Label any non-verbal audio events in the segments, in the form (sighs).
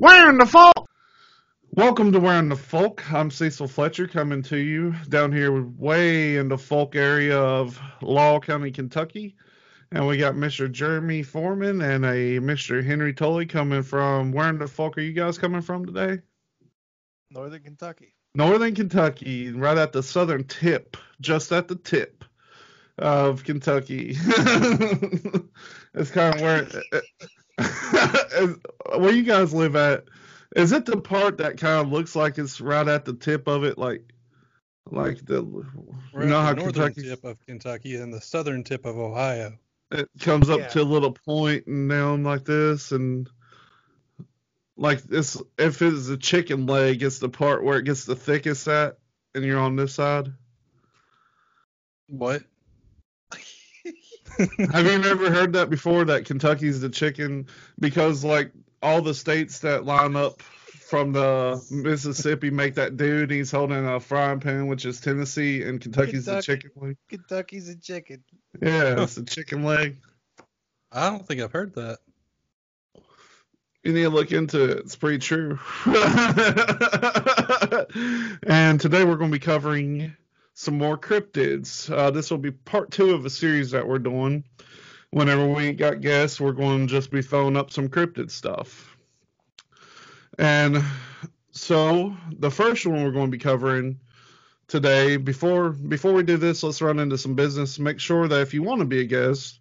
Wearing the folk. Welcome to Wearing the Folk. I'm Cecil Fletcher coming to you down here way in the folk area of Law County, Kentucky. And we got Mr. Jeremy Foreman and a Mr. Henry Tully coming from where in the folk are you guys coming from today? Northern Kentucky. Northern Kentucky, right at the southern tip, just at the tip of Kentucky. (laughs) it's kind of where where you guys live at. Is it the part that kind of looks like it's right at the tip of it, like like the We're you know at how northern Kentucky tip of Kentucky and the southern tip of Ohio. it comes up Yeah. to a little point and down like this and like this if it's a chicken leg it's the part where it gets the thickest at and you're on this side What? (laughs) have you never heard that before that kentucky's the chicken because like all the states that line up from the mississippi make that dude he's holding a frying pan which is tennessee and kentucky's the chicken leg Kentucky's a chicken. yeah (laughs) it's a chicken leg I don't think I've heard that. You need to look into it. It's pretty true. (laughs) and today we're going to be covering some more cryptids. Uh, this will be part two of a series that we're doing. Whenever we got guests, we're going to just be throwing up some cryptid stuff. And so the first one we're going to be covering today, before before we do this, let's run into some business. Make sure that if you want to be a guest,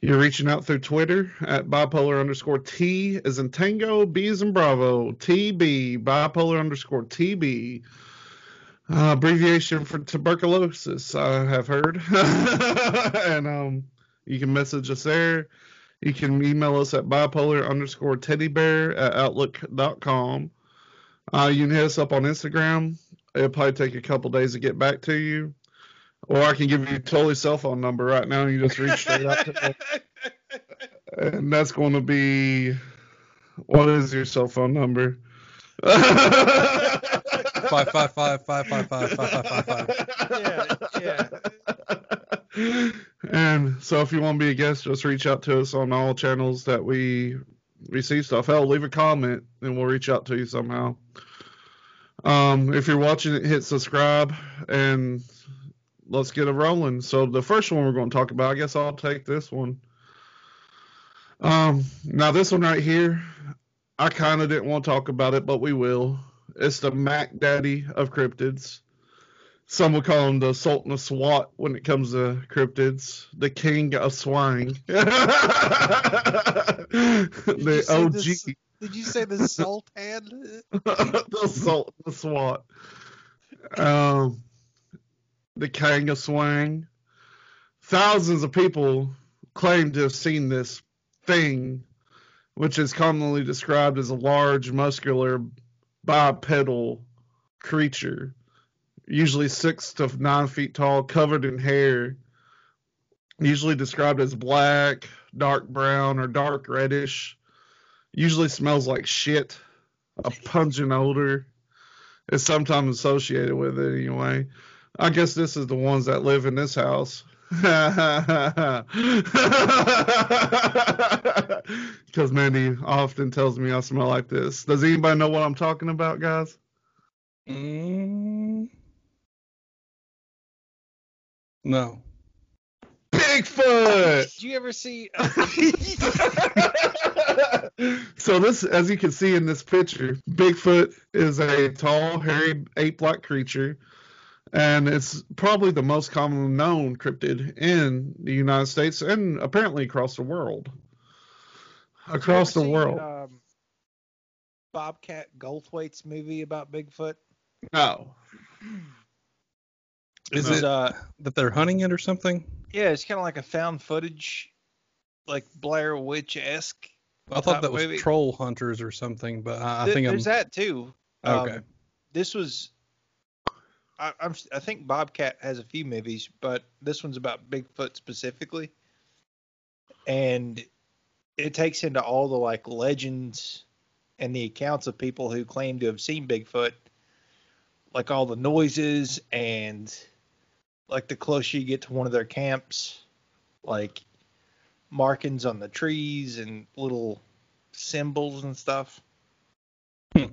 you're reaching out through Twitter at bipolar underscore T as in Tango, B as in Bravo, TB, bipolar underscore TB. Uh, abbreviation for tuberculosis, I have heard. (laughs) and um, you can message us there. You can email us at bipolar underscore teddy bear at outlook.com. Uh, you can hit us up on Instagram. It'll probably take a couple days to get back to you. Or I can give you Tully's cell phone number right now and you just reach straight out to. (laughs) And that's going to be what is your cell phone number? (laughs) Five five five five five five five five five five. Yeah, yeah. (laughs) And so if you want to be a guest, just reach out to us on all channels that we receive stuff. Hell, leave a comment and we'll reach out to you somehow. Um, if you're watching it, hit subscribe and let's get it rolling. So the first one we're going to talk about, I guess I'll take this one. Um, now this one right here, I kind of didn't want to talk about it, but we will. It's the Mac Daddy of cryptids. Some would call him the Sultan of SWAT when it comes to cryptids, the King of Swine, (laughs) the OG, this- Did you say the Sultan? (laughs) the Sultan of SWAT, um, the King of Swine. Thousands of people claim to have seen this thing, which is commonly described as a large, muscular, bipedal creature, usually six to nine feet tall, covered in hair, usually described as black, dark brown, or dark reddish. Usually smells like shit, a pungent odor. It's sometimes associated with it anyway. I guess this is the ones that live in this house. (laughs) Because Mandy often tells me I smell like this. Does anybody know what I'm talking about, guys? Mm. No. Bigfoot! Did you ever see? (laughs) so this, as you can see in this picture, Bigfoot is a tall, hairy, ape-like creature, and it's probably the most commonly known cryptid in the United States and apparently across the world. Across the You ever world. seen, um, Bobcat Goldthwait's movie about Bigfoot. No. Is it uh, that they're hunting it or something? yeah, it's kind of like a found footage, like Blair Witch esque. I thought Top that was movie. troll hunters or something, but I, I think I'm there's that too. Um, okay. this was I, I'm I think Bobcat has a few movies, but this one's about Bigfoot specifically, and it takes into all the like legends and the accounts of people who claim to have seen Bigfoot, like all the noises and like the closer you get to one of their camps, like markings on the trees and little symbols and stuff. Hmm.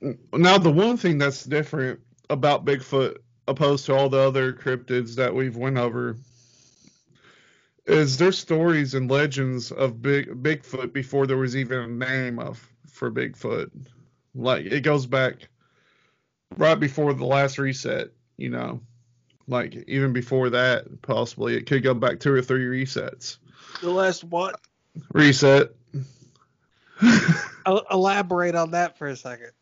Now, the one thing that's different about Bigfoot opposed to all the other cryptids that we've went over is there's stories and legends of big Bigfoot before there was even a name of for Bigfoot. Like it goes back right before the last reset, you know. Like even before that, possibly it could go back two or three resets. The last what? Reset. (laughs) Elaborate on that for a second.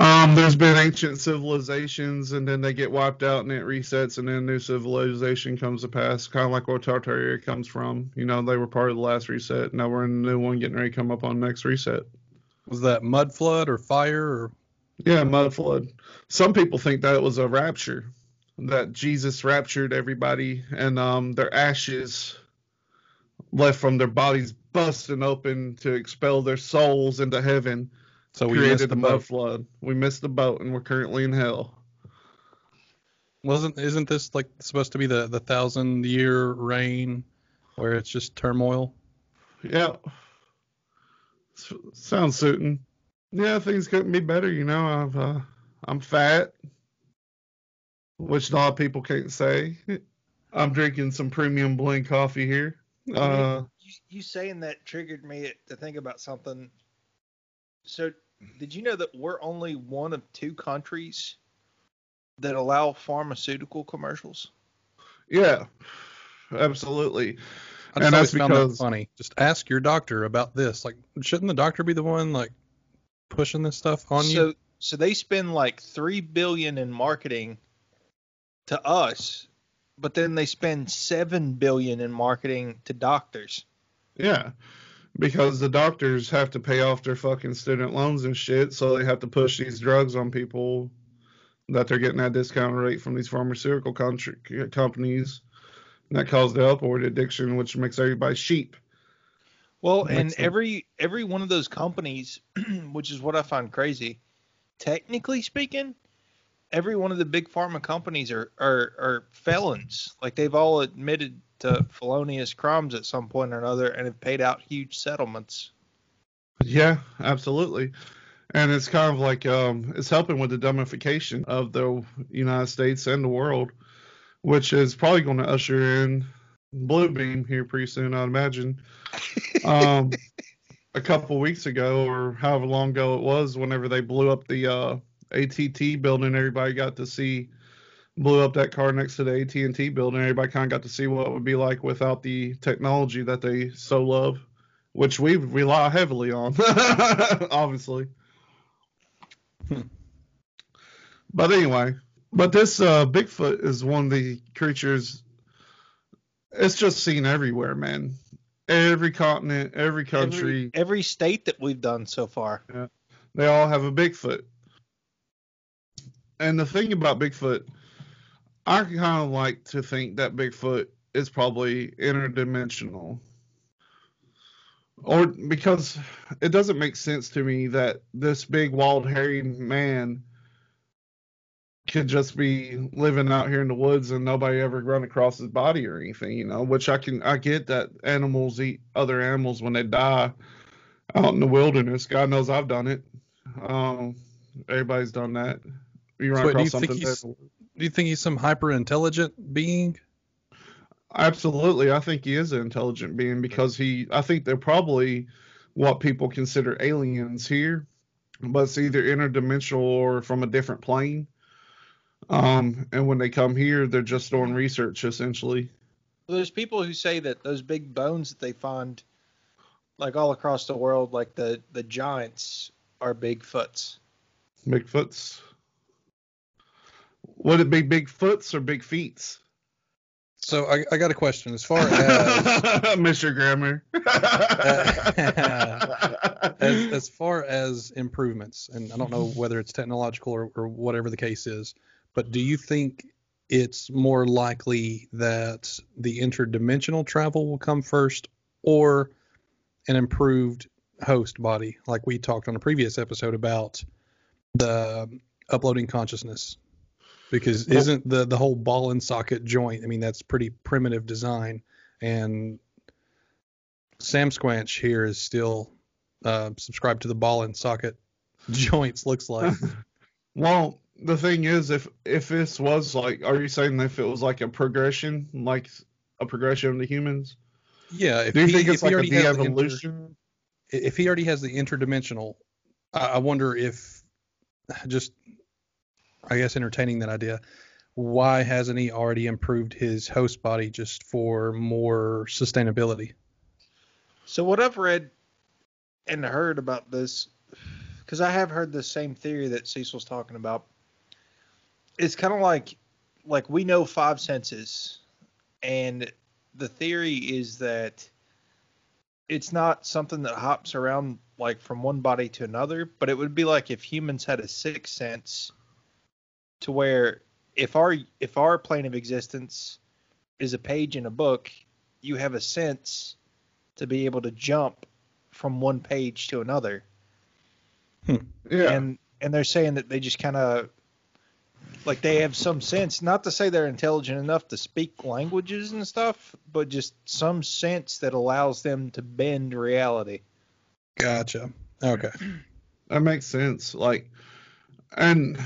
Um, there's been ancient civilizations, and then they get wiped out, and it resets, and then a new civilization comes to pass. Kind of like where Tartaria comes from. You know, they were part of the last reset. Now we're in a new one, getting ready to come up on next reset. Was that mud flood or fire or Yeah, mud flood. Some people think that it was a rapture, that Jesus raptured everybody, and um, their ashes left from their bodies busting open to expel their souls into heaven. So we created missed the the boat? flood. We missed the boat, and we're currently in hell. Wasn't isn't this like supposed to be the the thousand year reign where it's just turmoil? Yeah. S- sounds suiting. Yeah, things couldn't be better. You know, I've, uh, I'm fat, which a lot of people can't say. I'm drinking some premium blend coffee here. Uh, you, you saying that triggered me to think about something. So, did you know that we're only one of two countries that allow pharmaceutical commercials? yeah, absolutely. I And just that's always found that funny. Just ask your doctor about this. Like, shouldn't the doctor be the one like pushing this stuff on so, you? so they spend like three billion in marketing to us, but then they spend seven billion in marketing to doctors. Yeah, because the doctors have to pay off their fucking student loans and shit, so they have to push these drugs on people that they're getting that discount rate from these pharmaceutical country, companies. And that causes the upward addiction, which makes everybody sheep. Well, and sense. every every one of those companies, (clears throat) which is what I find crazy, technically speaking, every one of the big pharma companies are are, are felons. Like they've all admitted to felonious crimes at some point or another and have paid out huge settlements. Yeah, absolutely. And it's kind of like um, it's helping with the dumbification of the United States and the world, which is probably going to usher in blue beam here pretty soon, I'd imagine. (laughs) Um, a couple weeks ago, or however long ago it was, whenever they blew up the uh, ATT building, everybody got to see blew up that car next to the AT&T building. Everybody kind of got to see what it would be like without the technology that they so love, which we rely heavily on, (laughs) obviously. But anyway, but this uh, Bigfoot is one of the creatures. It's just seen everywhere, man. Every continent, every country, Every, every state that we've done so far. Yeah, they all have a Bigfoot. And the thing about Bigfoot, I kind of like to think that Bigfoot is probably interdimensional. Or because it doesn't make sense to me that this big, wild, hairy man could just be living out here in the woods and nobody ever run across his body or anything, you know. Which I can, I get that animals eat other animals when they die out in the wilderness. God knows I've done it. Um, everybody's done that. You run So across something. He's- dead. Do you think he's some hyper intelligent being? Absolutely, I think he is an intelligent being because he. I think they're probably what people consider aliens here, but it's either interdimensional or from a different plane. Um, and when they come here, they're just doing research essentially. There's people who say that those big bones that they find, like all across the world, like the the giants, are Bigfoots. Bigfoots. Would it be Bigfoots or Big Feets? So I, I got a question. As far (laughs) as Mr. Grammar. (laughs) as, (laughs) as far as improvements, and I don't know whether it's technological or, or whatever the case is, but do you think it's more likely that the interdimensional travel will come first or an improved host body, like we talked on a previous episode about the uploading consciousness? Because isn't the, the whole ball and socket joint, I mean, that's pretty primitive design. And Sam Squanch here is still uh, subscribe to the ball and socket (laughs) joints looks like. (laughs) well, the thing is, if if this was like, are you saying if it was like a progression, like a progression of the humans? Yeah. If Do you he, think if it's like a already has the inter- de-evolution? if he already has the interdimensional, I, I wonder if just, I guess, entertaining that idea. Why hasn't he already improved his host body just for more sustainability? So what I've read and heard about this, because I have heard the same theory that Cecil's talking about. It's kind of like, like we know five senses, and the theory is that it's not something that hops around like from one body to another, but it would be like if humans had a sixth sense, to where if our if our plane of existence is a page in a book, you have a sense to be able to jump from one page to another. Hmm. Yeah. And and they're saying that they just kind of like they have some sense, not to say they're intelligent enough to speak languages and stuff, but just some sense that allows them to bend reality. Gotcha. Okay. (clears throat) That makes sense. Like, and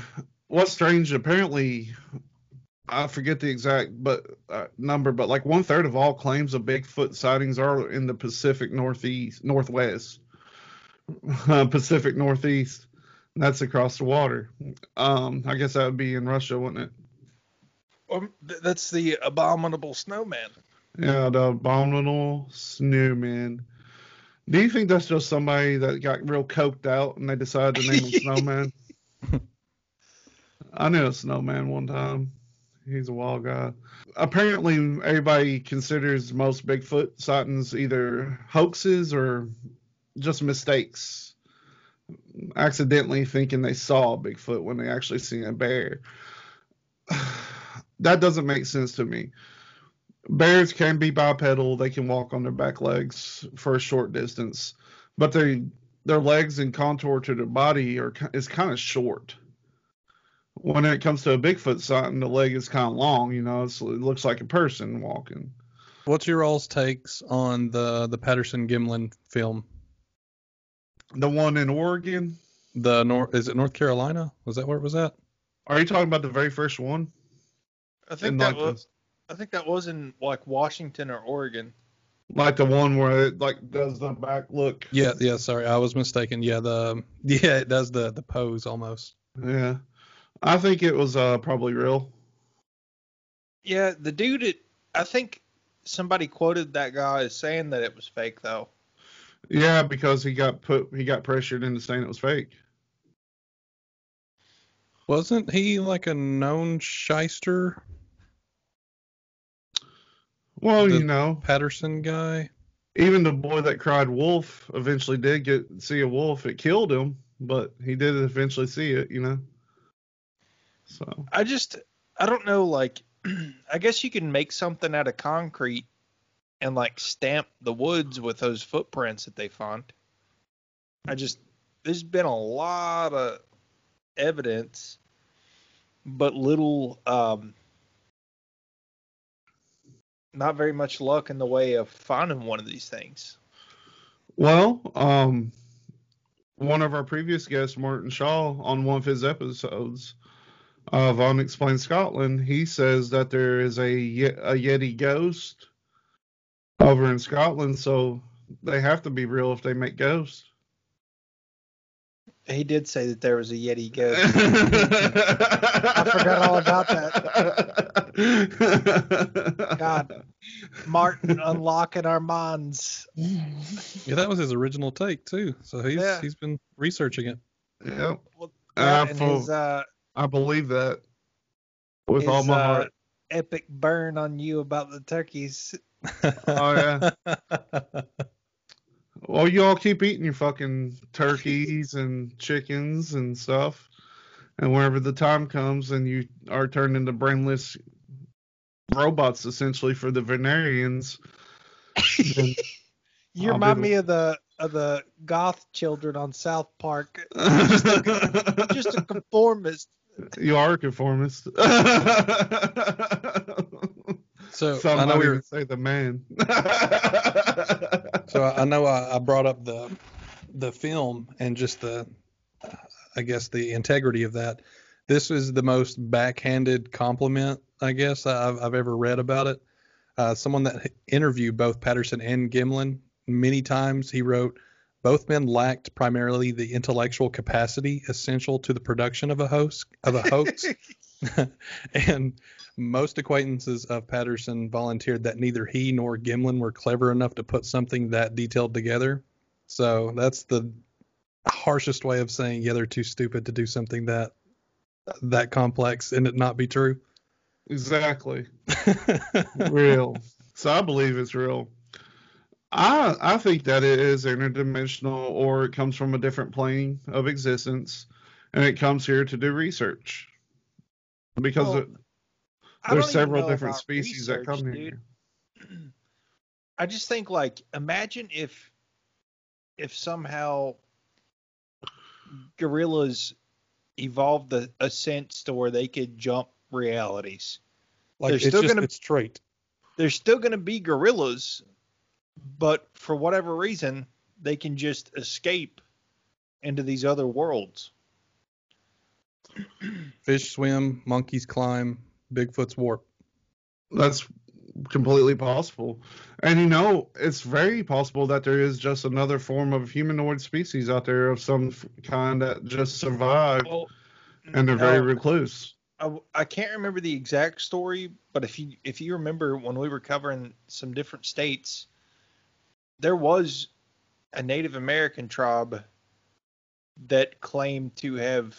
what's strange, apparently, I forget the exact but uh, number, but like one third of all claims of Bigfoot sightings are in the Pacific Northeast, Northwest, (laughs) uh, Pacific Northeast. And that's across the water. Um, I guess that would be in Russia, wouldn't it? Um, th- that's the abominable snowman. Yeah, the abominable snowman. Do you think that's just somebody that got real coked out and they decided to name him (laughs) Snowman? (laughs) I knew a snowman one time. He's a wild guy. Apparently, everybody considers most Bigfoot sightings either hoaxes or just mistakes. Accidentally thinking they saw a Bigfoot when they actually seen a bear. (sighs) That doesn't make sense to me. Bears can be bipedal; they can walk on their back legs for a short distance, but they their legs and contour to their body are is kind of short. When it comes to a Bigfoot sighting, the leg is kind of long. You know, it's, it looks like a person walking. What's your all's takes on the the Patterson Gimlin film? The one in Oregon. The North is it North Carolina? Was that where it was at? Are you talking about the very first one? I think In that like was I think that was in like Washington or Oregon. like the one where it like does the back look. Yeah, yeah. Sorry, I was mistaken. Yeah, the (laughs) yeah it does the the pose almost. Yeah, I think it was uh probably real. Yeah, the dude it I think somebody quoted that guy as saying that it was fake though. Yeah, because he got put he got pressured into saying it was fake. Wasn't he like a known shyster, Well, The- you know, Patterson guy? even the boy that cried wolf eventually did get see a wolf. It killed him, but he did eventually see it. You know. So I just I don't know like (clears throat) I guess you can make something out of concrete and like stamp the woods with those footprints that they found. I just there's been a lot of evidence but little um not very much luck in the way of finding one of these things. Well, um, one of our previous guests, Martin Shaw, on one of his episodes of Unexplained Scotland, he says that there is a a Yeti ghost over in Scotland, so they have to be real if they make ghosts. He did say that there was a Yeti ghost. (laughs) I forgot all about that. God. Martin unlocking our minds. Yeah, that was his original take too. So he's Yeah. he's been researching it. Yep, Well, I that and full- his uh, I believe that with his, all my uh, heart. epic burn on you about the turkeys. Oh, yeah. (laughs) Well, you all keep eating your fucking turkeys and chickens and stuff. And whenever the time comes and you are turned into brainless robots essentially for the Venerians, (laughs) You I'll remind me of the of the goth children on South Park. (laughs) Just a conformist. You are a conformist. (laughs) so I know we say the man. (laughs) So I know I, I brought up the the film and just the, I guess the integrity of that, this is the most backhanded compliment I guess I've, I've ever read about it. Uh, someone that interviewed both Patterson and Gimlin many times, he wrote, both men lacked primarily the intellectual capacity essential to the production of a host of a hoax, (laughs) (laughs) and most acquaintances of Patterson volunteered that neither he nor Gimlin were clever enough to put something that detailed together. So that's the harshest way of saying, yeah, they're too stupid to do something that that complex and it not be true. Exactly. (laughs) real. So I believe it's real. I I think that it is interdimensional or it comes from a different plane of existence and it comes here to do research. Because Well, it, there's several different about species that come dude. here. (clears throat) I just think like imagine if if somehow gorillas evolved a, a sense to where they could jump realities. Like They're it's still just gonna- it's trait. There's still going to be gorillas, but for whatever reason, they can just escape into these other worlds. (clears throat) Fish swim, monkeys climb, Bigfoot's warp. That's completely possible. And you know, it's very possible that there is just another form of humanoid species out there of some kind that just survived Well, and they're very uh, recluse. I, I can't remember the exact story, but if you if you remember when we were covering some different states, there was a Native American tribe that claimed to have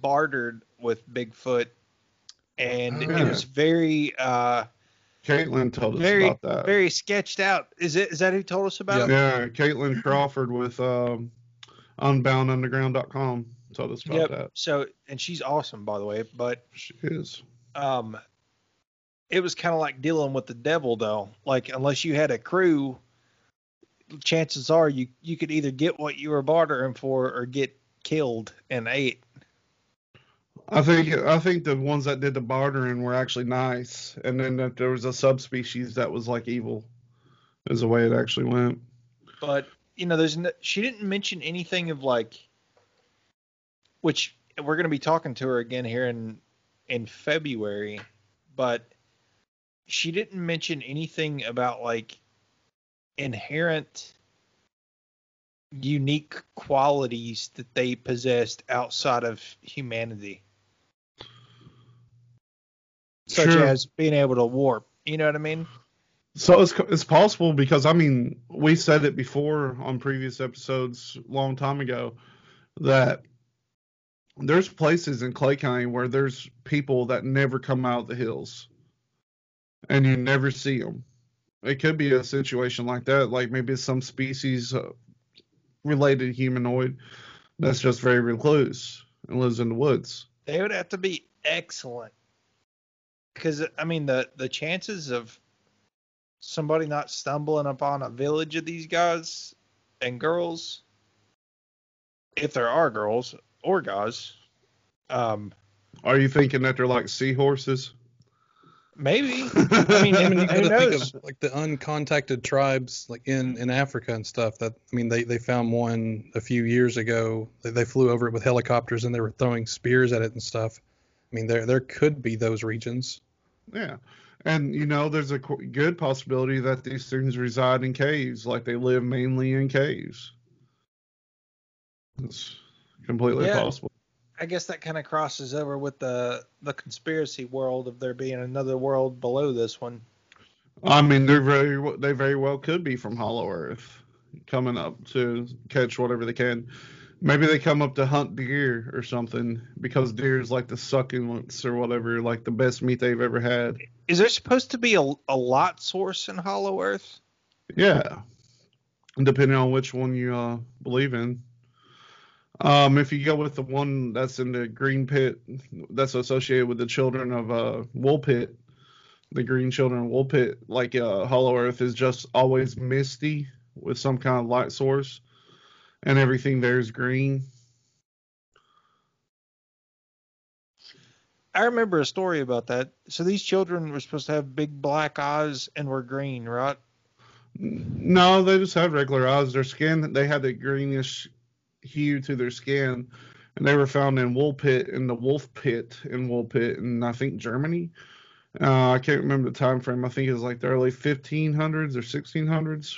bartered with Bigfoot, and Oh, it was very uh Caitlin told us about that. very sketched out. Is it is that who told us about? it? Yeah, Caitlin Crawford with um, UnboundUnderground.com told us about Yep. that. So and she's awesome by the way, but She is. um it was kind of like dealing with the devil though like unless you had a crew chances are you you could either get what you were bartering for or get killed and ate I think I think the ones that did the bartering were actually nice, and then that there was a subspecies that was like evil. Is the way it actually went. but you know there's no, she didn't mention anything of like which we're going to be talking to her again here in in February but she didn't mention anything about like inherent unique qualities that they possessed outside of humanity such Sure. as being able to warp you know what i mean So it's it's possible because I mean we said it before on previous episodes long time ago that there's places in Clay County where there's people that never come out of the hills, and you never see them. It could be a situation like that, like maybe some species uh, related humanoid that's just very recluse and lives in the woods. they would have to be excellent because i mean the the chances of somebody not stumbling upon a village of these guys and girls if there are girls or guys um Are you thinking that they're like seahorses? Maybe i mean I mean, (laughs) you who gotta think knows of like the uncontacted tribes, like in in Africa and stuff. That I mean, they they found one a few years ago. They, they flew over it with helicopters and they were throwing spears at it and stuff. I mean, there there could be those regions. Yeah. And, you know, there's a qu- good possibility that these things reside in caves, like they live mainly in caves. It's completely Yeah. possible. I guess that kind of crosses over with the the conspiracy world of there being another world below this one I mean, they're very, they very well could be from Hollow Earth coming up to catch whatever they can. Maybe they come up to hunt deer or something because deer is like the succulents or whatever, like the best meat they've ever had. is there supposed to be a, a lot source in hollow earth Yeah, depending on which one you uh, believe in. Um, if you go with the one that's in the green pit, that's associated with the children of uh, Woolpit, the green children of Woolpit, like uh, Hollow Earth is just always misty with some kind of light source, and everything there is green. I remember a story about that. So these children were supposed to have big black eyes and were green, right? No, they just had regular eyes. Their skin, they had the greenish hue to their skin, and they were found in Woolpit in the Wolf Pit in Woolpit in I think Germany. Uh, I can't remember the time frame. I think it was like the early 1500s or 1600s,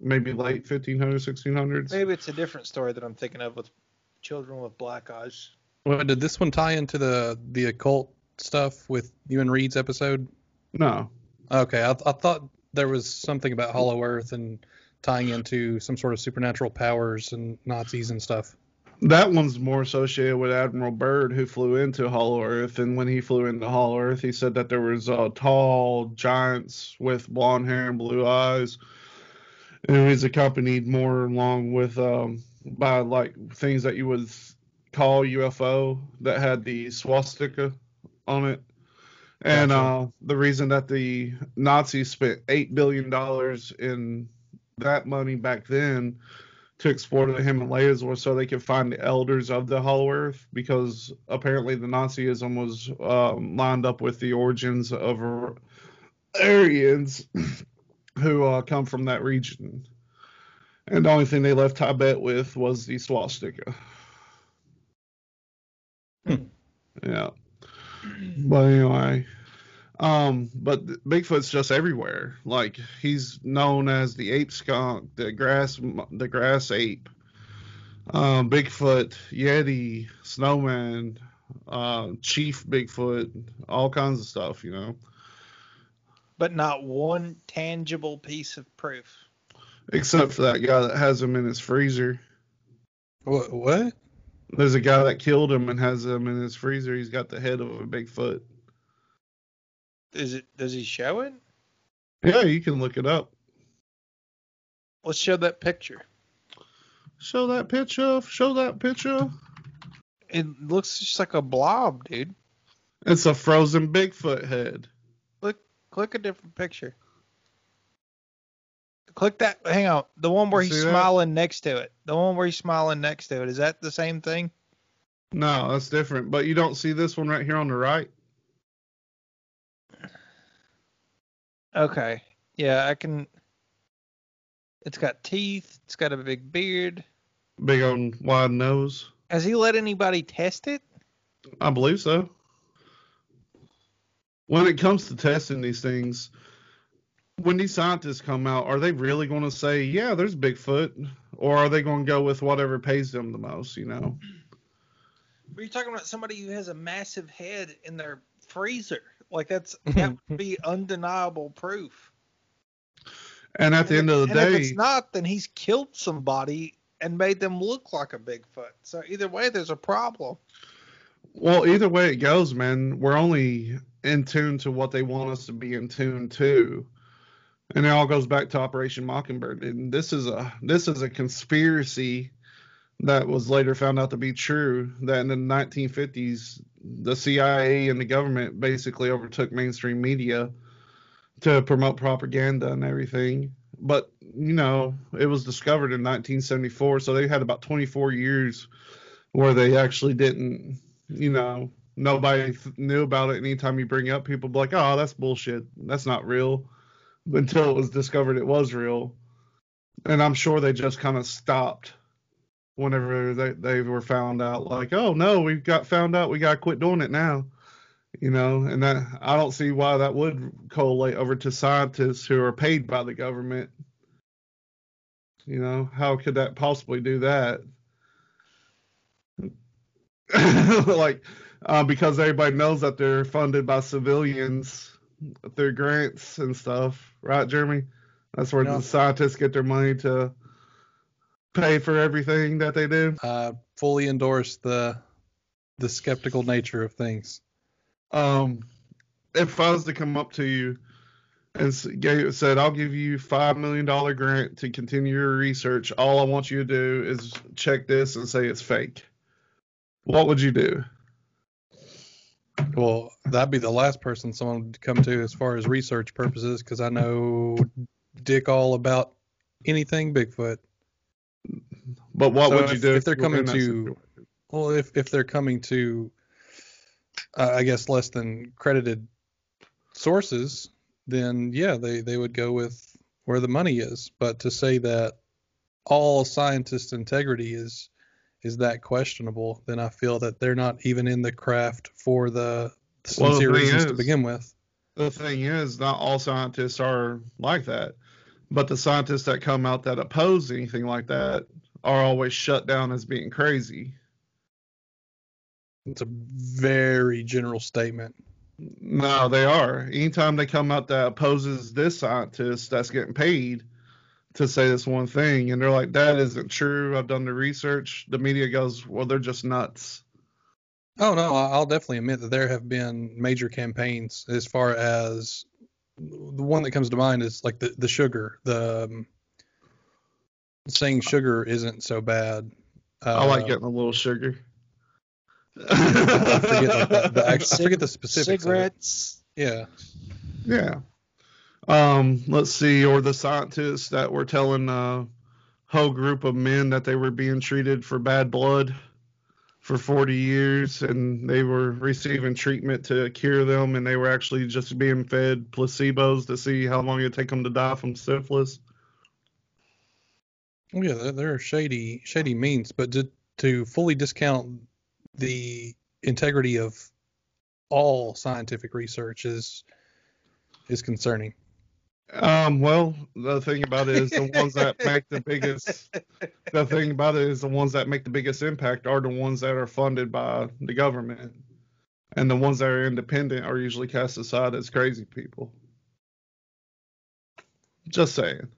maybe late 1500s, 1600s. Maybe it's a different story that I'm thinking of with children with black eyes. Well, did this one tie into the the occult stuff with you and Reed's episode? No, Okay, I, I thought there was something about Hollow Earth and tying into some sort of supernatural powers and Nazis and stuff. that one's more associated with Admiral Byrd, who flew into Hollow Earth. And when he flew into Hollow Earth, he said that there was uh, tall giants with blonde hair and blue eyes. And he was accompanied more along with um, by like things that you would call UFO that had the swastika on it. And Gotcha. uh, the reason that the Nazis spent eight billion dollars in that money back then to explore the Himalayas was so they could find the elders of the Hollow Earth because apparently the Nazism was um, lined up with the origins of Ar- Aryans (clears throat) who uh, come from that region. And the only thing they left Tibet with was the swastika. Hmm. Yeah. But anyway, um, but Bigfoot's just everywhere. Like he's known as the ape skunk, the grass, the grass ape, um, Bigfoot, Yeti, Snowman, uh, Chief Bigfoot, all kinds of stuff. You know, But not one tangible piece of proof. except for that guy that has him in his freezer. What? What? There's a guy that killed him and has him in his freezer. He's got the head of a Bigfoot. Is it? Does he show it? Yeah, you can look it up. Let's show that picture. Show that picture. Show that picture. It looks just like a blob, dude. It's a frozen Bigfoot head. Click, click a different picture. Click that. Hang on, the one where he's See that? smiling next to it. The one where he's smiling next to it. Is that the same thing? No, that's different. But you don't see this one right here on the right. Okay. Yeah, I can. It's got teeth. It's got a big beard. Big on wide nose. Has he let anybody test it? I believe so. When it comes to testing these things, when these scientists come out, are they really going to say, yeah, there's Bigfoot? Or are they going to go with whatever pays them the most, you know? Are you talking about somebody who has a massive head in their freezer? Like that's (laughs) that would be undeniable proof. And at the end of the and if day, it's not, then he's killed somebody and made them look like a Bigfoot. So either way, there's a problem. well, either way it goes, man, we're only in tune to what they want us to be in tune to. And it all goes back to Operation Mockingbird. And this is a this is a conspiracy that was later found out to be true. That in the 1950s, the CIA and the government basically overtook mainstream media to promote propaganda and everything. But you know, it was discovered in 1974, so they had about 24 years where they actually didn't, you know, nobody knew about it. Anytime you bring up, people be like, "Oh, that's bullshit. That's not real." Until it was discovered it was real, and I'm sure they just kind of stopped whenever they they were found out. Like, "Oh no, we got found out. We got to quit doing it now." You know, and that I don't see why that would correlate over to scientists who are paid by the government. You know, how could that possibly do that? (laughs) like, uh, because everybody knows that they're funded by civilians through grants and stuff, right, Jeremy? That's where the scientists get their money to pay for everything that they do. I fully endorse the the skeptical nature of things. Um, if I was to come up to you and gave, said, "I'll give you five million dollar grant to continue your research. All I want you to do is check this and say it's fake," what would you do? Well, that'd be the last person someone would come to as far as research purposes, because I know dick all about anything Bigfoot. But what So would you if- do if they're coming to- Well, if if they're coming to, uh, I guess less than credited sources, then yeah, they they would go with where the money is. But to say that all scientists' integrity is is that questionable, then I feel that they're not even in the craft for the Well, the sincere reasons to begin with. The thing is, not all scientists are like that. But the scientists that come out that oppose anything like that are always shut down as being crazy. It's a very general statement. No, they are. Anytime they come out that opposes this scientist that's getting paid to say this one thing, and they're like, that isn't true. I've done the research. The media goes, well, they're just nuts. Oh no, I'll definitely admit that there have been major campaigns as far as the one that comes to mind is like the the sugar, the um, saying sugar isn't so bad. Uh, I like getting a little sugar. I forget like the, the (laughs) I forget the specifics. Cigarettes. Yeah. Yeah. Um, let's see, or the scientists that were telling a whole group of men that they were being treated for bad blood for 40 years and they were receiving treatment to cure them and they were actually just being fed placebos to see how long it'd take them to die from syphilis. Yeah, there, there are shady shady means, but to to fully discount the integrity of all scientific research is is concerning. Um, well, the thing about it is the ones that make the biggest (laughs) the thing about it is the ones that make the biggest impact are the ones that are funded by the government. And the ones that are independent are usually cast aside as crazy people. Just saying.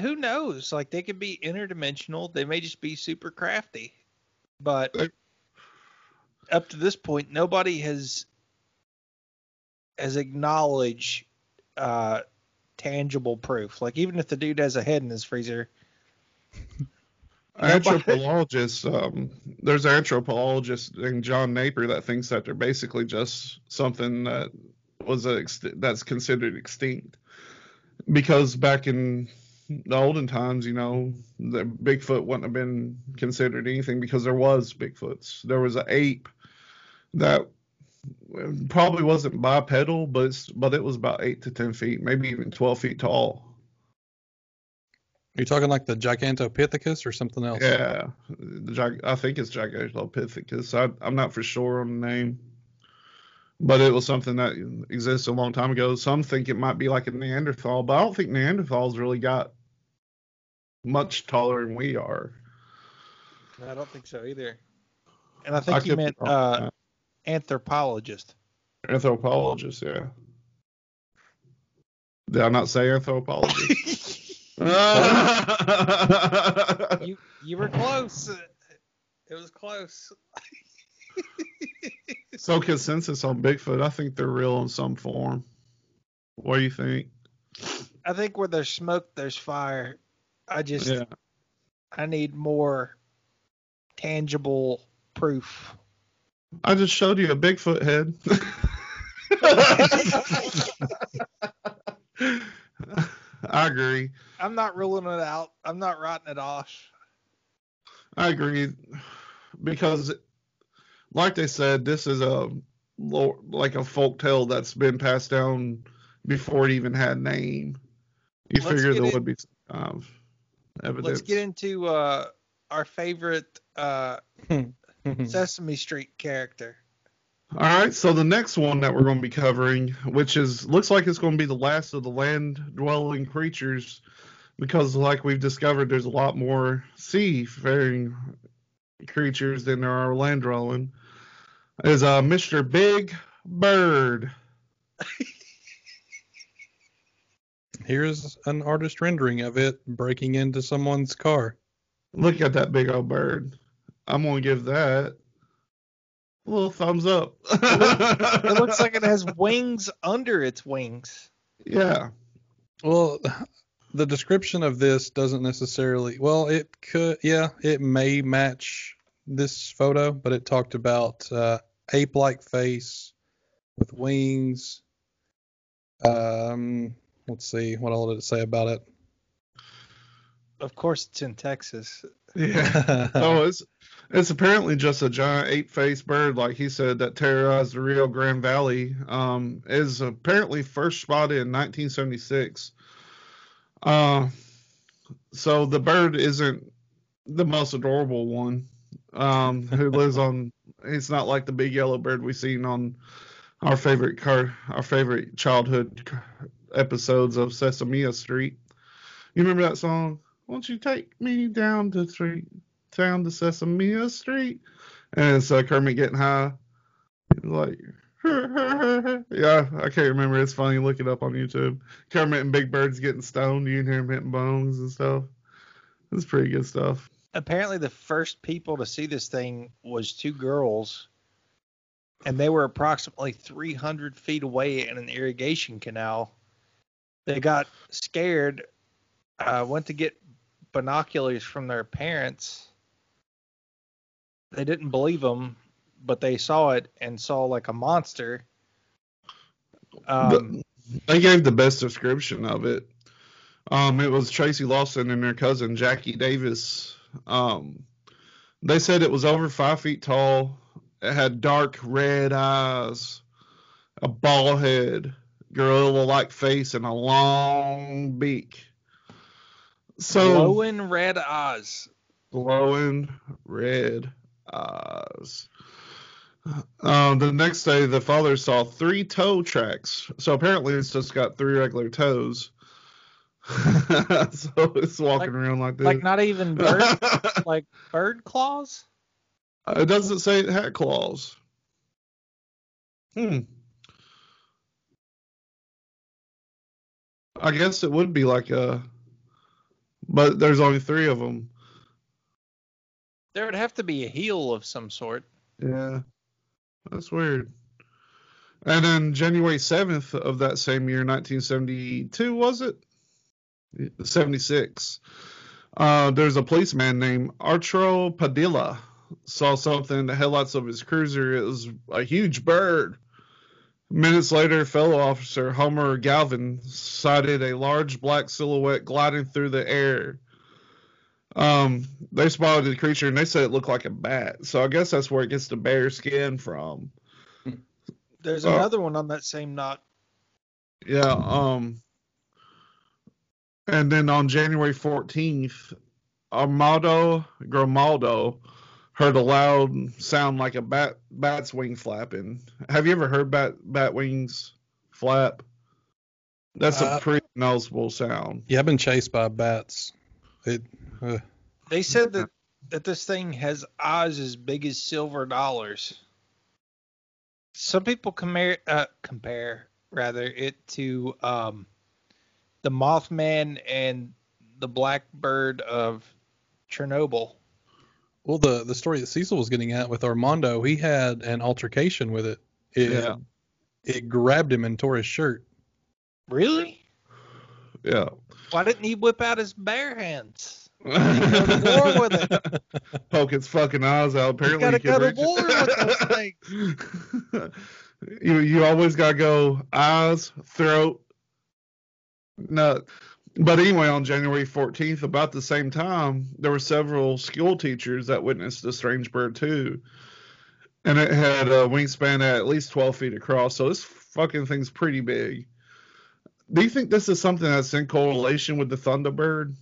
Who knows? Like they could be interdimensional. They may just be super crafty. But up to this point, nobody has has acknowledged uh, tangible proof. Like even if the dude has a head in his freezer, Anthropologists, um, there's an anthropologist named John Napier that thinks that they're basically just something that was a that's considered extinct. Because back in the olden times, you know, the Bigfoot wouldn't have been considered anything because there was Bigfoots. There was an ape that probably wasn't bipedal, but it's, but it was about eight to ten feet, maybe even twelve feet tall. You're you talking like the Gigantopithecus or something else? Yeah, the I think it's Gigantopithecus. I, I'm not for sure on the name, but it was something that existed a long time ago. Some think it might be like a Neanderthal, but I don't think Neanderthals really got much taller than we are. I don't think so either. And I I think you meant wrong uh, anthropologist. anthropologist. Yeah. Did I not say anthropologist? (laughs) (laughs) you you were close. It was close. (laughs) so consensus on Bigfoot. I think they're real in some form. What do you think? I think where there's smoke, there's fire. I just Yeah. I need more tangible proof. I just showed you a Bigfoot head. (laughs) I agree. I'm not ruling it out. I'm not writing it off. I agree because, like they said, this is a like a folk tale that's been passed down before it even had name. You Let's figure there in- would be some Let's get into uh, our favorite uh, (laughs) Sesame Street character. All right, so the next one that we're going to be covering, which is looks like it's going to be the last of the land-dwelling creatures, because like we've discovered, there's a lot more sea-faring creatures than there are land-dwelling. Is uh, Mr. Big Bird. (laughs) Here's an artist rendering of it breaking into someone's car. Look at that big old bird. I'm going to give that a little thumbs up. It looks like it has (laughs) wings under its wings. yeah. Well, the description of this doesn't necessarily. Well, it could. Yeah, it may match this photo, but it talked about uh, ape-like face with wings. Um, let's see. What all did it say about it? Of course, it's in Texas. Yeah. (laughs) Oh, it's it's apparently just a giant ape-faced bird, like he said, that terrorized the Rio Grande Valley. Um, is apparently first spotted in 1976. Uh, so the bird isn't the most adorable one. Um, who (laughs) lives on? It's not like the big yellow bird we've seen on our favorite car, our favorite childhood episodes of Sesame Street. You remember that song? Won't you take me down the street, down to Sesame Street? And uh, Kermit getting high, like. (laughs) yeah, I can't remember. It's funny. Look it up on YouTube. Kermit and Big Bird's getting stoned. You can hear him hitting bones and stuff. It's pretty good stuff. Apparently, the first people to see this thing was two girls, and they were approximately 300 feet away in an irrigation canal. They got scared, uh, went to get binoculars from their parents. They didn't believe them, but they saw it and saw like a monster. Um, they gave the best description of it. Um, it was Tracy Lawson and her cousin Jackie Davis. Um, they said it was over five feet tall. It had dark red eyes, a bald head, gorilla-like face, and a long beak. So glowing red eyes. Glowing red eyes. Um, the next day, the father saw three toe tracks. So apparently, it's just got three regular toes. (laughs) so it's walking like, around like this. Like not even bird, (laughs) like bird claws. Uh, it doesn't say it had claws. Hmm. I guess it would be like a, but there's only three of them. There would have to be a heel of some sort. Yeah. That's weird. And then January 7th of that same year, 1972, was it? 76. Uh, there's a policeman named Arturo Padilla saw something in the headlights of his cruiser. It was a huge bird. Minutes later, fellow officer Homer Galvan sighted a large black silhouette gliding through the air. Um, they spotted the creature and they said it looked like a bat. So I guess that's where it gets the bear skin from. There's uh, another one on that same knot. Yeah. Um. And then on January 14th, Armando Grimaldo heard a loud sound like a bat bat's wing flapping. Have you ever heard bat bat wings flap? That's uh, a pretty noticeable sound. Yeah, I've been chased by bats. It uh, they said that that this thing has eyes as big as silver dollars. Some people compare uh, compare rather it to um, the Mothman and the Blackbird of Chernobyl. Well, the the story that Cecil was getting at with Armando, he had an altercation with it. It, yeah. it grabbed him and tore his shirt. Really? Yeah. Why didn't he whip out his bare hands? (laughs) go to war with it. Poke its fucking eyes out. Apparently, you gotta go to war with those (laughs) things. you you always gotta go eyes, throat, nut. But anyway, on January 14th, about the same time, there were several school teachers that witnessed the strange bird too, and it had a wingspan at at least 12 feet across. So this fucking thing's pretty big. Do you think this is something that's in correlation with the Thunderbird?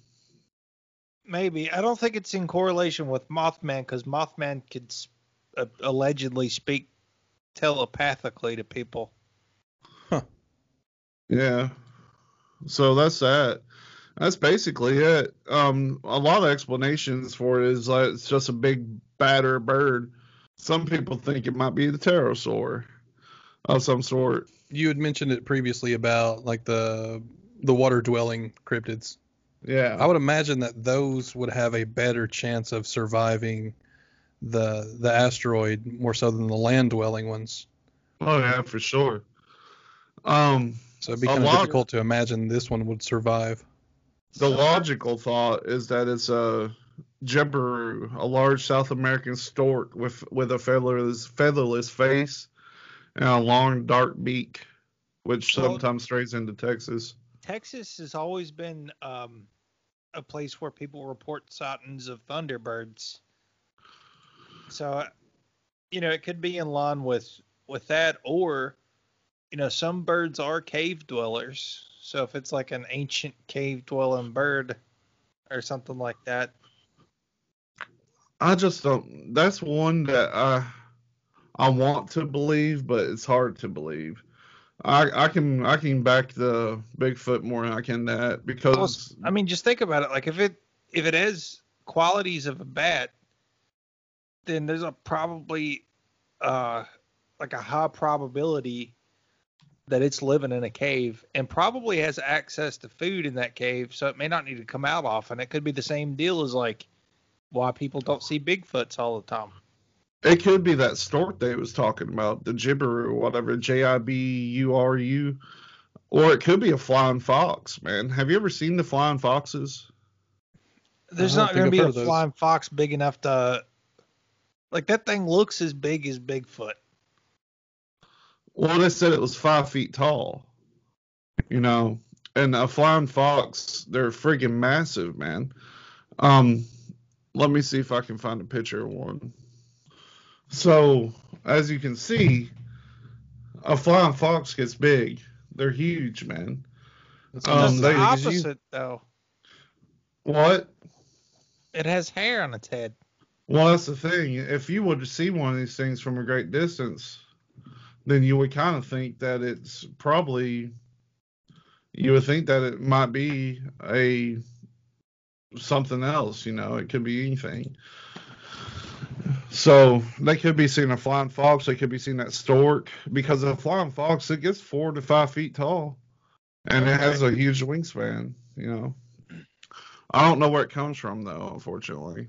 maybe. I don't think it's in correlation with Mothman because Mothman could uh, allegedly speak telepathically to people. Huh. Yeah. So that's that. That's basically it. Um, a lot of explanations for it is like it's just a big batter bird. Some people think it might be the pterosaur of some sort. You had mentioned it previously about like the the water dwelling cryptids. Yeah. I would imagine that those would have a better chance of surviving the the asteroid more so than the land dwelling ones. Oh yeah, for sure. Um so it'd be kind of difficult to imagine this one would survive. The logical thought is that it's a Jabiru, a large South American stork with with a featherless featherless face and a long dark beak, which sometimes strays into Texas. Texas has always been um, a place where people report sightings of thunderbirds. So, you know, it could be in line with with that, or you know, some birds are cave dwellers. So if it's like an ancient cave dwelling bird or something like that, I just don't. That's one that I I want to believe, but it's hard to believe. I I can I can back the Bigfoot more than I can that because Well, I mean, just think about it. Like if it if it has qualities of a bat, then there's a probably uh like a high probability that it's living in a cave and probably has access to food in that cave, so it may not need to come out often. It could be the same deal as like why people don't see Bigfoots all the time. it could be that stork they was talking about, the gibberu, whatever, J I B U R U, or it could be a flying fox. Man, have you ever seen the flying foxes? There's don't going to be a those. flying fox big enough to like that thing looks as big as Bigfoot. Well, they said it was five feet tall. You know, and a flying fox, they're freaking massive, man. Um, let me see if I can find a picture of one. So, as you can see, a flying fox gets big. They're huge, man. That's Um, the big you. opposite though. What? It has hair on its head. Well, that's the thing. If you were to see one of these things from a great distance, then you would kind of think that it's probably you would think that it might be a something else, you know, it could be anything. So they could be seeing a flying fox, they could be seeing that stork, because a flying fox it gets four to five feet tall. And it has a huge wingspan, you know. I don't know where it comes from though, unfortunately.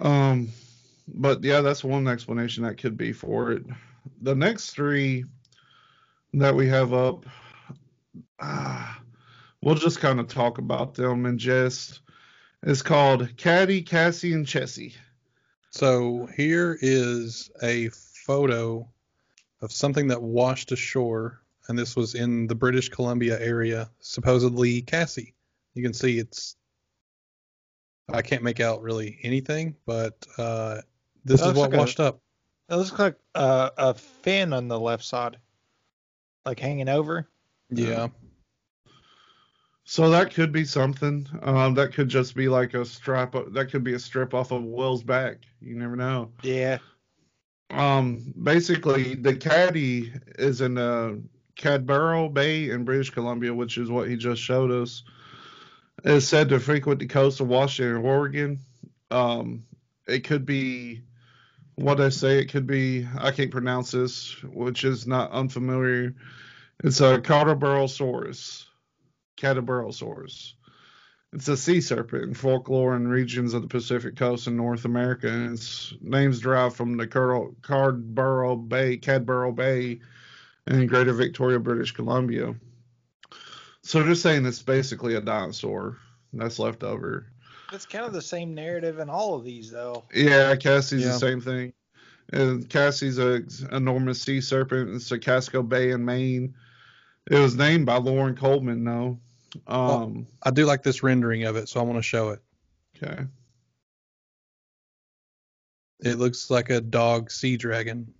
Um, but yeah, that's one explanation that could be for it. The next three that we have up, ah, we'll just kind of talk about them and just. It's called Caddy, Cassie, and Chessie. So here is a photo of something that washed ashore, and this was in the British Columbia area, supposedly Cassie. You can see it's. I can't make out really anything, but uh, this is looks what like a- washed up. It looks like uh, a fin on the left side, like hanging over. Yeah. So that could be something. Um, that could just be like a strap. That could be a strip off of Will's back. You never know. Yeah. Um, basically, the caddy is in uh, Cadboro Bay in British Columbia, which is what he just showed us. Is said to frequent the coast of Washington and Oregon. Um, it could be what I say. It could be I can't pronounce this, which is not unfamiliar. It's a Cardobarosaurus. Catabarosaurus. It's a sea serpent in folklore in regions of the Pacific coast in North America, and its name's derived from the Cardborough Bay, Cadboro Bay, in Greater Victoria, British Columbia. So just saying it's basically a dinosaur that's left over. It's kind of the same narrative in all of these, though. Yeah, Cassie's Yeah. the same thing. And Cassie's a enormous sea serpent. in a Casco Bay in Maine. It was named by Loren Coleman, though. Um, I do like this rendering of it, so I want to show it. okay. It looks like a dog sea dragon.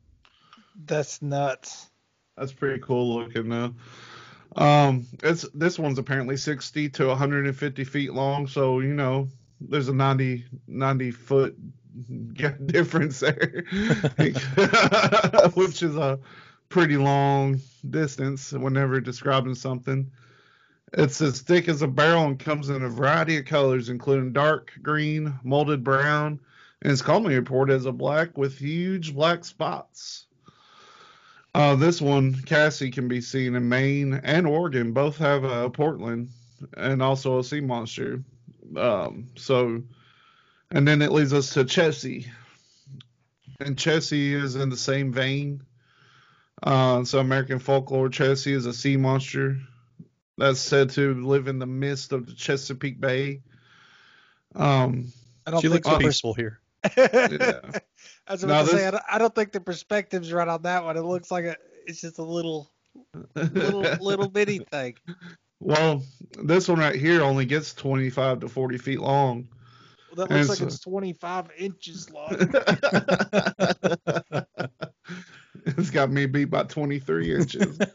That's nuts. That's pretty cool looking though. Um, it's this one's apparently 60 to 150 feet long, so you know there's a 90 90 foot (laughs) difference there, (laughs) which is a pretty long distance whenever describing something. It's as thick as a barrel and comes in a variety of colors, including dark green, molded brown, and it's commonly reported as a black with huge black spots. Uh, this one, Cassie, can be seen in Maine and Oregon. Both have a Portland and also a sea monster. Um, so, and then it leads us to Chessie. And Chessie is in the same vein. Uh, so, American folklore, Chessie is a sea monster that's said to live in the midst of the Chesapeake Bay. Um, I don't She think looks the pers- peaceful here. (laughs) yeah. I was Now about to say, I don't, I don't think the perspective's right on that one. It looks like a, it's just a little, little, little (laughs) bitty thing. Well, this one right here only gets 25 to 40 feet long. Well, that looks like it's 25 inches long. (laughs) (laughs) it's got me beat by 23 inches. (laughs)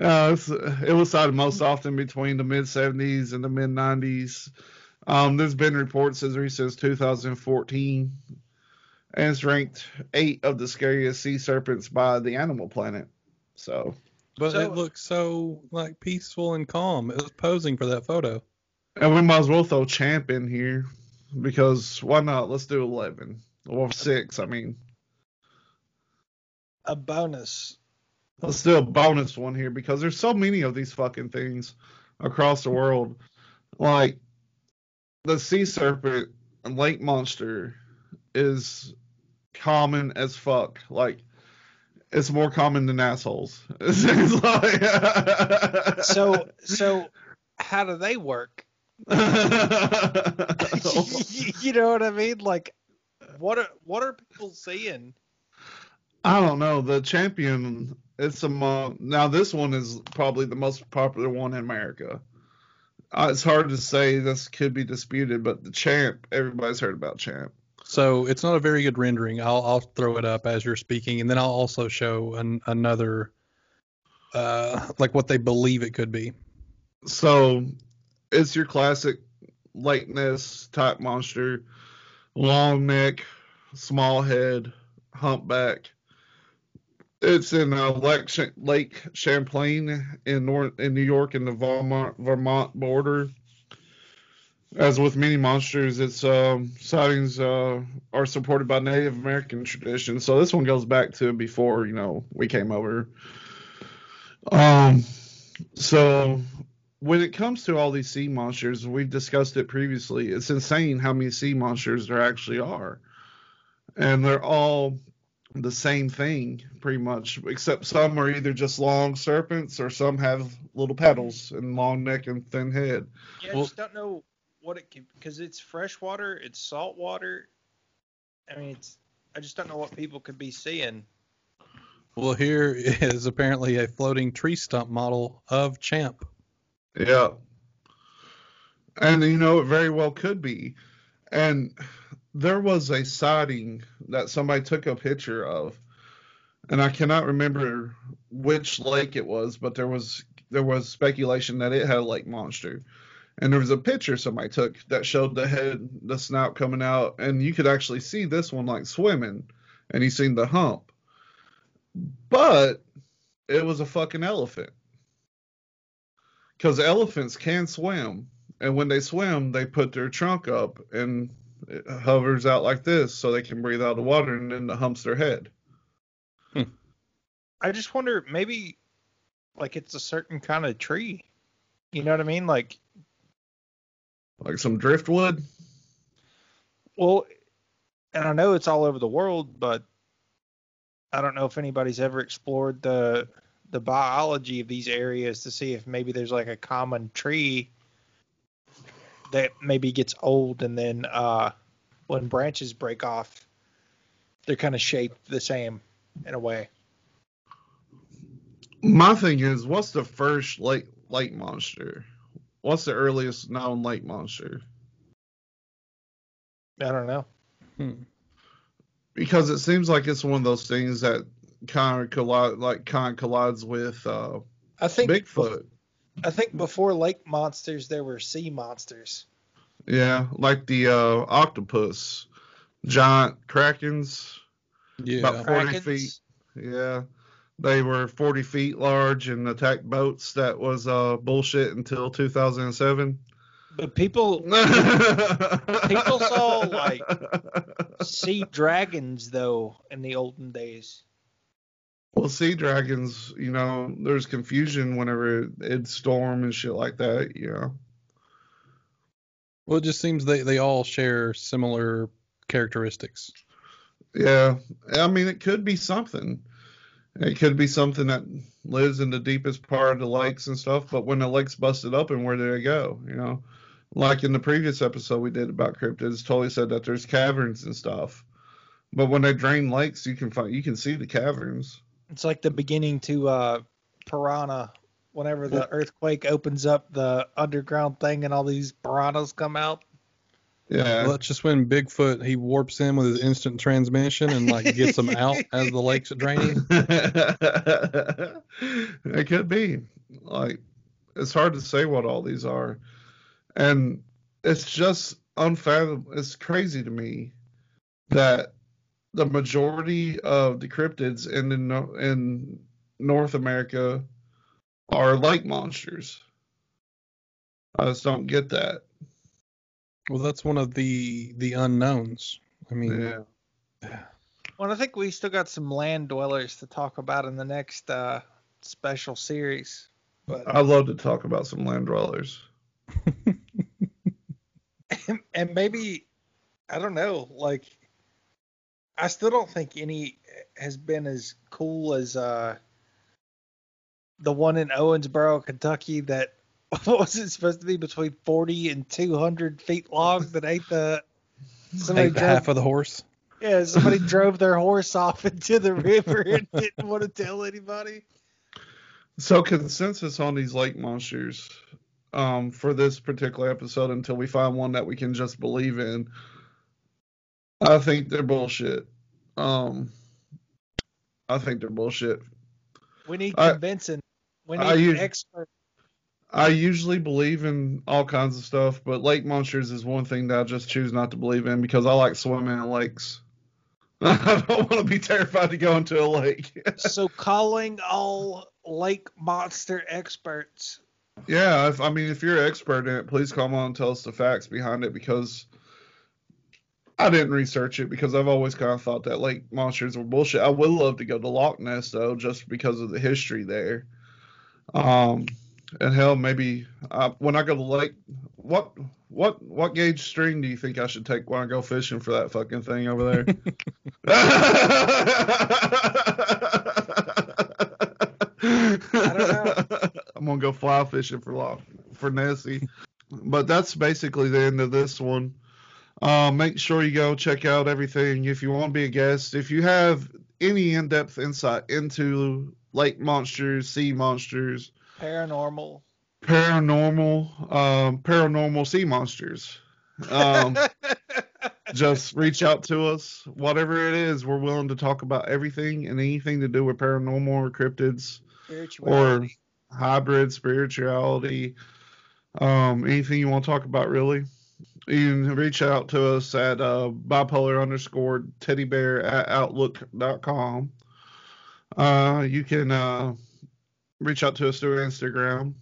Uh, it was sighted most often between the mid 70s and the mid 90s. Um, there's been reports as recent as 2014 and it's ranked eight of the scariest sea serpents by the Animal Planet. So, But So- it looks so like peaceful and calm. It was posing for that photo. and we might as well throw Champ in here because why not? Let's do 11 or six. I mean, A bonus. let's do a bonus one here because there's so many of these fucking things across the world. Like the sea serpent lake monster is common as fuck. Like it's more common than assholes. (laughs) Like (laughs) So so how do they work? (laughs) you know what I mean? Like what are what are people seeing? I don't know. The champion, it's among now. This one is probably the most popular one in America. Uh, it's hard to say. This could be disputed, but the champ, everybody's heard about champ. So it's not a very good rendering. I'll I'll throw it up as you're speaking, and then I'll also show an, another, uh, like what they believe it could be. So it's your classic Lake Ness type monster, long neck, small head, humpback. It's in uh, Lake, Lake Champlain in North in New York in the Vermont, Vermont border. As with many monsters, its um, sightings uh, are supported by Native American tradition. So this one goes back to before you know we came over. Um, so when it comes to all these sea monsters, we've discussed it previously. It's insane how many sea monsters there actually are, and they're all the same thing pretty much, except some are either just long serpents or some have little paddles and long neck and thin head. Yeah, I Well- just don't know what it can because it's freshwater, it's salt water. I mean, it's I just don't know what people could be seeing. Well, here is apparently a floating tree stump model of Champ. Yeah. And you know, it very well could be. And there was a sighting that somebody took a picture of, and I cannot remember which lake it was, but there was there was speculation that it had a lake monster. And there was a picture somebody took that showed the head, the snout coming out, and you could actually see this one like swimming, and he seen the hump. But it was a fucking elephant because elephants can swim, and when they swim, they put their trunk up and it hovers out like this so they can breathe out the water, and then the humps their head. Hmm. I just wonder maybe like it's a certain kind of tree. You know what I mean? Like, Like some driftwood. well, and I know it's all over the world, but I don't know if anybody's ever explored the the biology of these areas to see if maybe there's like a common tree that maybe gets old and then uh when branches break off they're kind of shaped the same in a way. My thing is, what's the first lake lake monster? What's the earliest known lake monster? I don't know. Hmm. Because it seems like it's one of those things that kind of collide, like kind of collides with uh, I think Bigfoot. I think before lake monsters there were sea monsters. Yeah, like the uh, octopus, giant krakens. Yeah. About 40 Krakens. feet. Yeah. They were 40 feet large and attacked boats. That was uh, bullshit until 2007. But people (laughs) People saw, like- sea dragons though in the olden days. Well, sea dragons, you know, there's confusion whenever it'd storm and shit like that, you know. Well, it just seems they, they all share similar characteristics. Yeah. I mean, it could be something. It could be something that lives in the deepest part of the lakes and stuff, but when the lake's busted up, and where do they go, you know? Like in the previous episode we did about cryptids, totally said that there's caverns and stuff. But when they drain lakes, you can find you can see the caverns. It's like the beginning to uh piranha whenever the earthquake opens up the underground thing and all these piranhas come out. Yeah. Well, that's just when Bigfoot he warps in with his instant transmission and like gets them out as the lake's draining. (laughs) it could be. Like it's hard to say what all these are, and it's just unfathomable. It's crazy to me that the majority of the cryptids in the, in North America are lake monsters. I just don't get that. Well, that's one of the the unknowns. I mean, Yeah. Well, I think we still got some land dwellers to talk about in the next uh, special series. But I love to talk about some land dwellers. (laughs) and maybe I don't know, like I still don't think any has been as cool as uh the one in Owensboro, Kentucky that (laughs) what was it supposed to be between 40 and 200 feet long that ate the somebody ate the drove, half of the horse. yeah somebody (laughs) drove their horse off into the river and didn't want to tell anybody So consensus on these lake monsters um, for this particular episode until we find one that we can just believe in. I think they're bullshit. Um, I think they're bullshit. we need I- convincing we need I an use- expert I usually believe in all kinds of stuff, but lake monsters is one thing that I just choose not to believe in because I like swimming in lakes. (laughs) I don't want to be terrified to go into a lake. (laughs) so calling all lake monster experts Yeah, if I mean if you're an expert in it, please come on and tell us the facts behind it because I didn't research it because I've always kind of thought that lake monsters were bullshit. I would love to go to Loch Ness though, just because of the history there. Um, and hell, maybe uh, when I go to the lake, what what what gauge string do you think I should take when I go fishing for that fucking thing over there? (laughs) I don't know. (laughs) I'm gonna go fly fishing for Loch for Nessie. But that's basically the end of this one. Uh, make sure you go check out everything if you want to be a guest. If you have any in-depth insight into lake monsters, sea monsters, paranormal paranormal, um, paranormal sea monsters, um, (laughs) just reach out to us. Whatever it is, we're willing to talk about everything and anything to do with paranormal or cryptids or hybrid spirituality, um, anything you want to talk about, really. You can reach out to us at uh, bipolar underscore teddy bear at outlook.com. Uh, you can uh, reach out to us through Instagram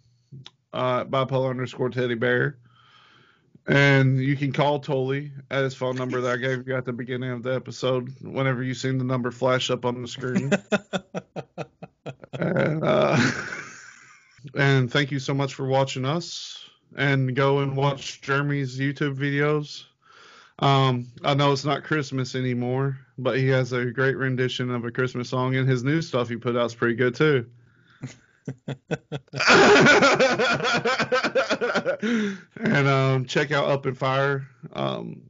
uh, bipolar underscore teddy bear. And you can call Tolly at his phone number that I gave you at the beginning of the episode whenever you seen the number flash up on the screen. (laughs) and, uh, and thank you so much for watching us. And go and watch Jeremy's YouTube videos. Um, I know it's not Christmas anymore, but he has a great rendition of a Christmas song, and his new stuff he put out is pretty good too. (laughs) and um, check out Up in Fire. Um,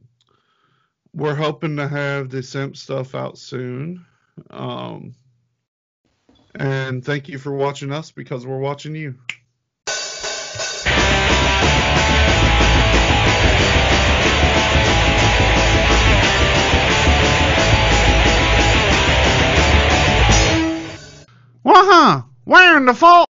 we're hoping to have the Simp stuff out soon. Um, and thank you for watching us because we're watching you. Wah-huh!